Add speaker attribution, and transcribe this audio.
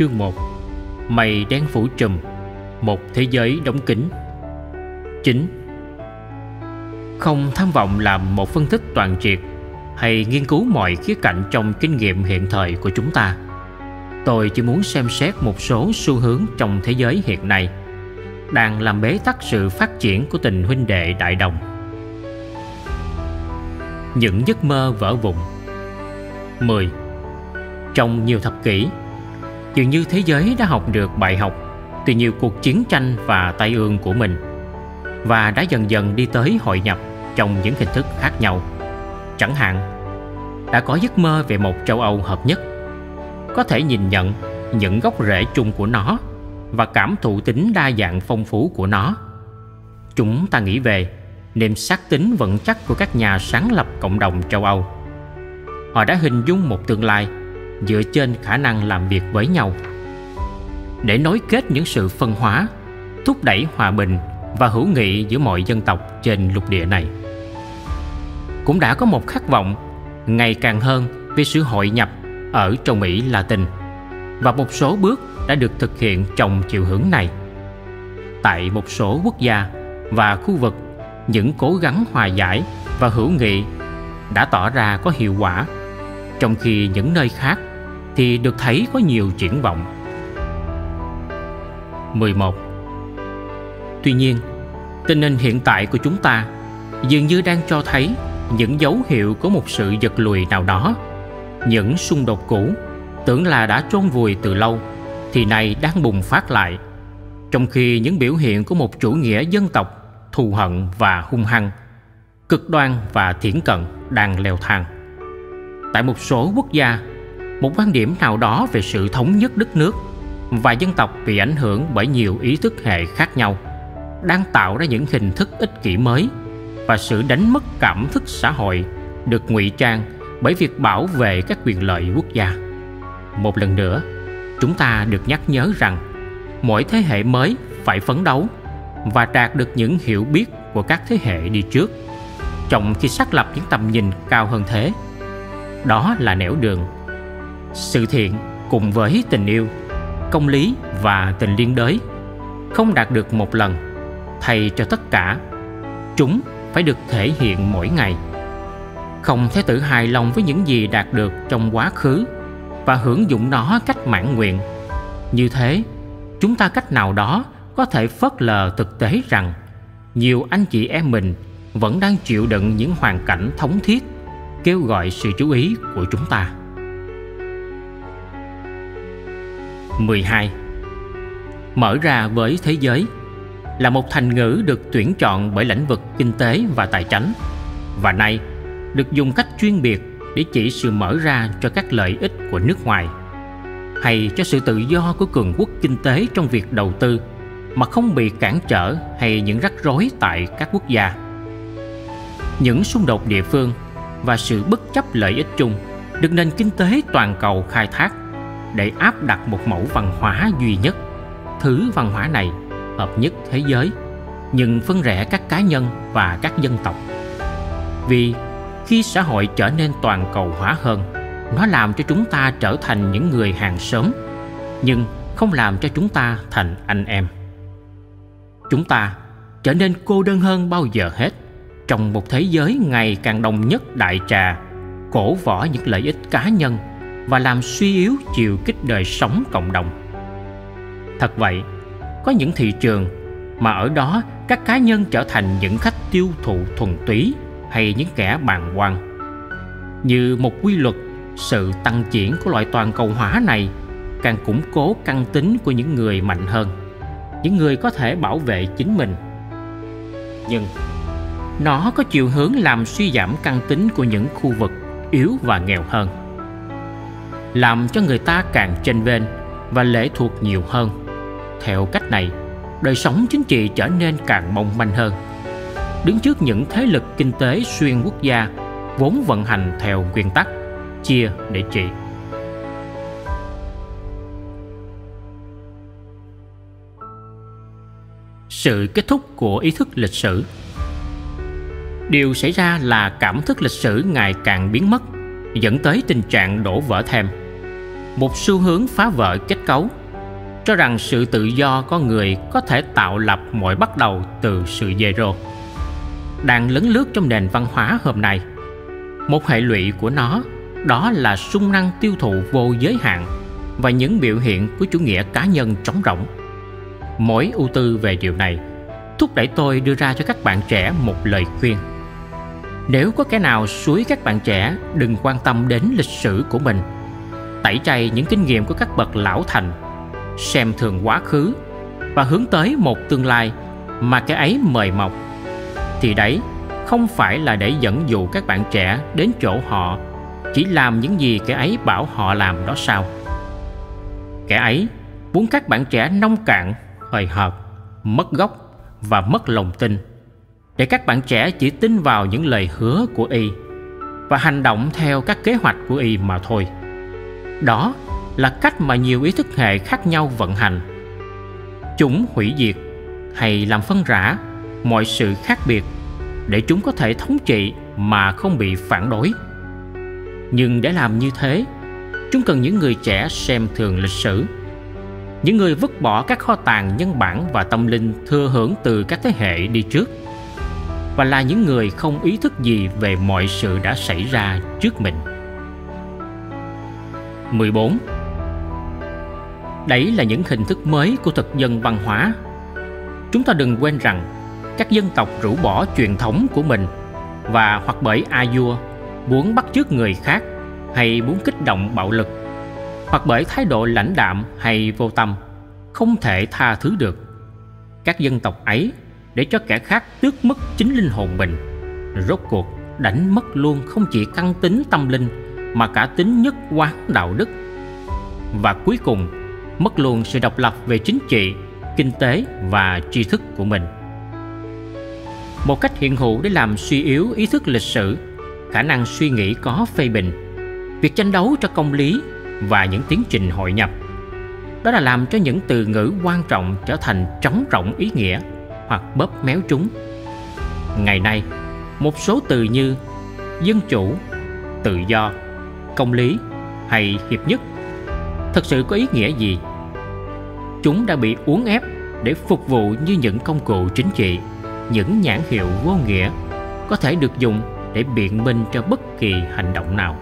Speaker 1: chương 1 mày đen phủ trùm Một thế giới đóng kín 9. Không tham vọng làm một phân tích toàn triệt hay nghiên cứu mọi khía cạnh trong kinh nghiệm hiện thời của chúng ta. Tôi chỉ muốn xem xét một số xu hướng trong thế giới hiện nay đang làm bế tắc sự phát triển của tình huynh đệ đại đồng. Những giấc mơ vỡ vụn 10. Trong nhiều thập kỷ, dường như thế giới đã học được bài học từ nhiều cuộc chiến tranh và tai ương của mình và đã dần dần đi tới hội nhập trong những hình thức khác nhau. Chẳng hạn, đã có giấc mơ về một châu Âu hợp nhất, có thể nhìn nhận những gốc rễ chung của nó và cảm thụ tính đa dạng phong phú của nó. Chúng ta nghĩ về niềm xác tính vững chắc của các nhà sáng lập cộng đồng châu Âu. Họ đã hình dung một tương lai dựa trên khả năng làm việc với nhau để nối kết những sự phân hóa, thúc đẩy hòa bình và hữu nghị giữa mọi dân tộc trên lục địa này. Cũng đã có một khát vọng ngày càng hơn về sự hội nhập ở châu Mỹ Latin và một số bước đã được thực hiện trong chiều hướng này. Tại một số quốc gia và khu vực, những cố gắng hòa giải và hữu nghị đã tỏ ra có hiệu quả, trong khi những nơi khác thì được thấy có nhiều triển vọng. 11. Tuy nhiên, tình hình hiện tại của chúng ta dường như đang cho thấy những dấu hiệu của một sự giật lùi nào đó. Những xung đột cũ tưởng là đã chôn vùi từ lâu thì nay đang bùng phát lại. Trong khi những biểu hiện của một chủ nghĩa dân tộc thù hận và hung hăng, cực đoan và thiển cận đang leo thang. Tại một số quốc gia, một quan điểm nào đó về sự thống nhất đất nước và dân tộc bị ảnh hưởng bởi nhiều ý thức hệ khác nhau đang tạo ra những hình thức ích kỷ mới và sự đánh mất cảm thức xã hội được ngụy trang bởi việc bảo vệ các quyền lợi quốc gia. Một lần nữa, chúng ta được nhắc nhớ rằng mỗi thế hệ mới phải phấn đấu và đạt được những hiểu biết của các thế hệ đi trước trong khi xác lập những tầm nhìn cao hơn thế. Đó là nẻo đường. Sự thiện cùng với tình yêu, công lý và tình liên đới không đạt được một lần thay cho tất cả chúng phải được thể hiện mỗi ngày. Không thể tự hài lòng với những gì đạt được trong quá khứ và hưởng dụng nó cách mãn nguyện. Như thế chúng ta cách nào đó có thể phớt lờ thực tế rằng nhiều anh chị em mình vẫn đang chịu đựng những hoàn cảnh thống thiết kêu gọi sự chú ý của chúng ta. 12 Mở ra với thế giới là một thành ngữ được tuyển chọn bởi lĩnh vực kinh tế và tài chính, và nay được dùng cách chuyên biệt để chỉ sự mở ra cho các lợi ích của nước ngoài, hay cho sự tự do của cường quốc kinh tế trong việc đầu tư mà không bị cản trở hay những rắc rối tại các quốc gia. Những xung đột địa phương và sự bất chấp lợi ích chung được nền kinh tế toàn cầu khai thác để áp đặt một mẫu văn hóa duy nhất. Thứ văn hóa này hợp nhất thế giới nhưng phân rẽ các cá nhân và các dân tộc. Vì khi xã hội trở nên toàn cầu hóa hơn, nó làm cho chúng ta trở thành những người hàng xóm nhưng không làm cho chúng ta thành anh em. Chúng ta trở nên cô đơn hơn bao giờ hết trong một thế giới ngày càng đồng nhất đại trà, cổ võ những lợi ích cá nhân và làm suy yếu chiều kích đời sống cộng đồng. Thật vậy, có những thị trường mà ở đó các cá nhân trở thành những khách tiêu thụ thuần túy hay những kẻ bàng quan. Như một quy luật, sự tăng triển của loại toàn cầu hóa này càng củng cố căn tính của những người mạnh hơn, những người có thể bảo vệ chính mình. Nhưng nó có chiều hướng làm suy giảm căn tính của những khu vực yếu và nghèo hơn làm cho người ta càng chênh vênh và lễ thuộc nhiều hơn. Theo cách này, đời sống chính trị trở nên càng mong manh hơn. Đứng trước những thế lực kinh tế xuyên quốc gia vốn vận hành theo nguyên tắc chia để trị. Sự kết thúc của ý thức lịch sử. Điều xảy ra là cảm thức lịch sử ngày càng biến mất, dẫn tới tình trạng đổ vỡ thêm một xu hướng phá vỡ kết cấu, cho rằng sự tự do con người có thể tạo lập mọi bắt đầu từ sự zero đang lấn lướt trong nền văn hóa hôm nay, một hệ lụy của nó đó là sung năng tiêu thụ vô giới hạn và những biểu hiện của chủ nghĩa cá nhân trống rỗng. Mỗi ưu tư về điều này thúc đẩy tôi đưa ra cho các bạn trẻ một lời khuyên. Nếu có kẻ nào suối các bạn trẻ, đừng quan tâm đến lịch sử của mình tẩy chay những kinh nghiệm của các bậc lão thành, xem thường quá khứ và hướng tới một tương lai mà cái ấy mời mọc. Thì đấy, không phải là để dẫn dụ các bạn trẻ đến chỗ họ, chỉ làm những gì kẻ ấy bảo họ làm đó sao. Kẻ ấy muốn các bạn trẻ nông cạn, hời hợt, mất gốc và mất lòng tin, để các bạn trẻ chỉ tin vào những lời hứa của y và hành động theo các kế hoạch của y mà thôi đó là cách mà nhiều ý thức hệ khác nhau vận hành. Chúng hủy diệt hay làm phân rã mọi sự khác biệt để chúng có thể thống trị mà không bị phản đối. Nhưng để làm như thế, chúng cần những người trẻ xem thường lịch sử, những người vứt bỏ các kho tàng nhân bản và tâm linh thừa hưởng từ các thế hệ đi trước, và là những người không ý thức gì về mọi sự đã xảy ra trước mình. 14 Đấy là những hình thức mới của thực dân văn hóa. Chúng ta đừng quên rằng các dân tộc rũ bỏ truyền thống của mình và hoặc bởi a vua muốn bắt chước người khác hay muốn kích động bạo lực, hoặc bởi thái độ lãnh đạm hay vô tâm, không thể tha thứ được các dân tộc ấy để cho kẻ khác tước mất chính linh hồn mình, rốt cuộc đánh mất luôn không chỉ căn tính tâm linh mà cả tính nhất quán đạo đức. Và cuối cùng, mất luôn sự độc lập về chính trị, kinh tế và tri thức của mình. Một cách hiện hữu để làm suy yếu ý thức lịch sử, khả năng suy nghĩ có phê bình, việc tranh đấu cho công lý và những tiến trình hội nhập. Đó là làm cho những từ ngữ quan trọng trở thành trống rỗng ý nghĩa hoặc bóp méo chúng. Ngày nay, một số từ như dân chủ, tự do công lý hay hiệp nhất. Thực sự có ý nghĩa gì? Chúng đã bị uốn ép để phục vụ như những công cụ chính trị, những nhãn hiệu vô nghĩa có thể được dùng để biện minh cho bất kỳ hành động nào.